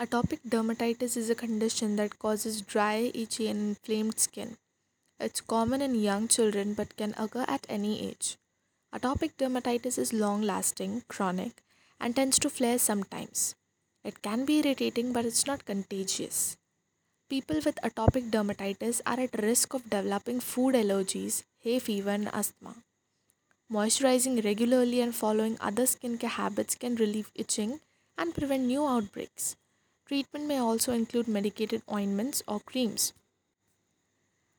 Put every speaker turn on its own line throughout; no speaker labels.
Atopic dermatitis is a condition that causes dry, itchy, and inflamed skin. It's common in young children but can occur at any age. Atopic dermatitis is long lasting, chronic, and tends to flare sometimes. It can be irritating but it's not contagious. People with atopic dermatitis are at risk of developing food allergies, hay fever, and asthma. Moisturizing regularly and following other skincare habits can relieve itching and prevent new outbreaks. Treatment may also include medicated ointments or creams.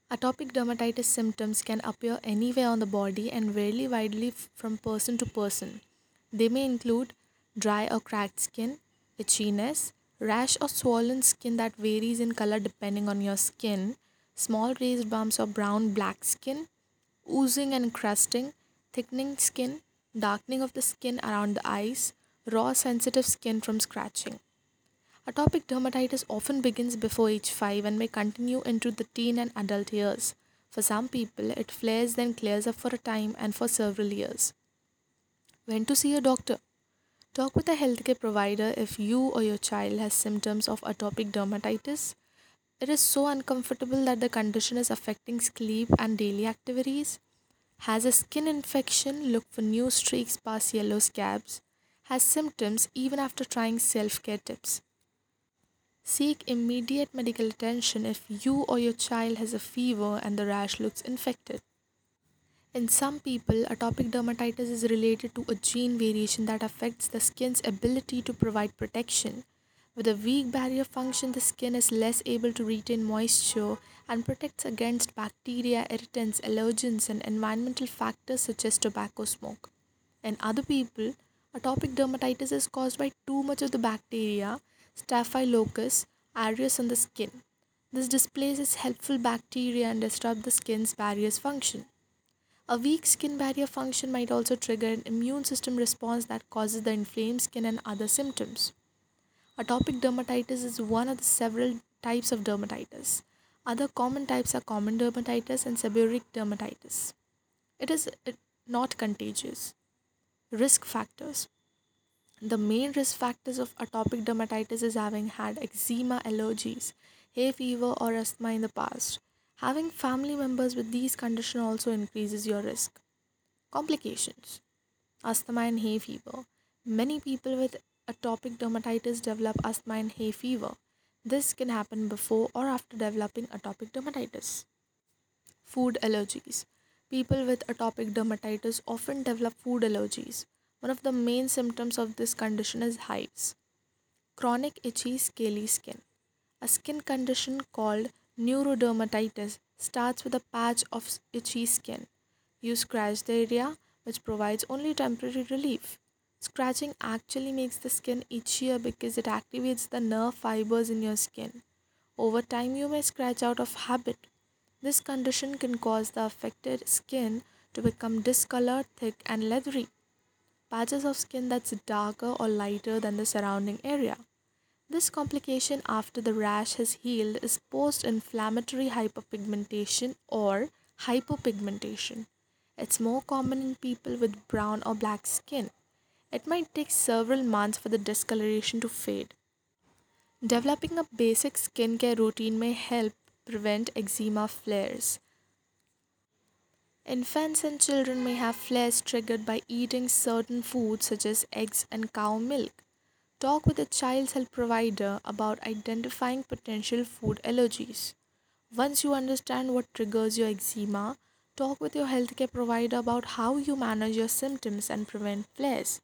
Atopic dermatitis symptoms can appear anywhere on the body and vary widely from person to person. They may include dry or cracked skin, itchiness, rash or swollen skin that varies in color depending on your skin, small raised bumps or brown black skin, oozing and crusting, thickening skin, darkening of the skin around the eyes, raw sensitive skin from scratching. Atopic dermatitis often begins before age 5 and may continue into the teen and adult years. For some people, it flares then clears up for a time and for several years. When to see a doctor? Talk with a healthcare provider if you or your child has symptoms of atopic dermatitis. It is so uncomfortable that the condition is affecting sleep and daily activities. Has a skin infection, look for new streaks past yellow scabs. Has symptoms even after trying self care tips. Seek immediate medical attention if you or your child has a fever and the rash looks infected. In some people, atopic dermatitis is related to a gene variation that affects the skin's ability to provide protection. With a weak barrier function, the skin is less able to retain moisture and protects against bacteria, irritants, allergens, and environmental factors such as tobacco smoke. In other people, atopic dermatitis is caused by too much of the bacteria, Staphylococcus aureus on the skin. This displaces helpful bacteria and disrupts the skin's barrier's function. A weak skin barrier function might also trigger an immune system response that causes the inflamed skin and other symptoms. Atopic dermatitis is one of the several types of dermatitis. Other common types are contact dermatitis and seborrheic dermatitis. It is not contagious. Risk factors. The main risk factors of atopic dermatitis is having had eczema, allergies, hay fever, or asthma in the past. Having family members with these conditions also increases your risk. Complications Asthma and hay fever. Many people with atopic dermatitis develop asthma and hay fever. This can happen before or after developing atopic dermatitis. Food allergies. People with atopic dermatitis often develop food allergies. One of the main symptoms of this condition is hives. Chronic itchy, scaly skin. A skin condition called neurodermatitis starts with a patch of itchy skin. You scratch the area, which provides only temporary relief. Scratching actually makes the skin itchier because it activates the nerve fibers in your skin. Over time, you may scratch out of habit. This condition can cause the affected skin to become discolored, thick, and leathery. Patches of skin that's darker or lighter than the surrounding area. This complication after the rash has healed is post inflammatory hyperpigmentation or hypopigmentation. It's more common in people with brown or black skin. It might take several months for the discoloration to fade. Developing a basic skincare routine may help prevent eczema flares. Infants and children may have flares triggered by eating certain foods such as eggs and cow milk. Talk with a child's health provider about identifying potential food allergies. Once you understand what triggers your eczema, talk with your healthcare provider about how you manage your symptoms and prevent flares.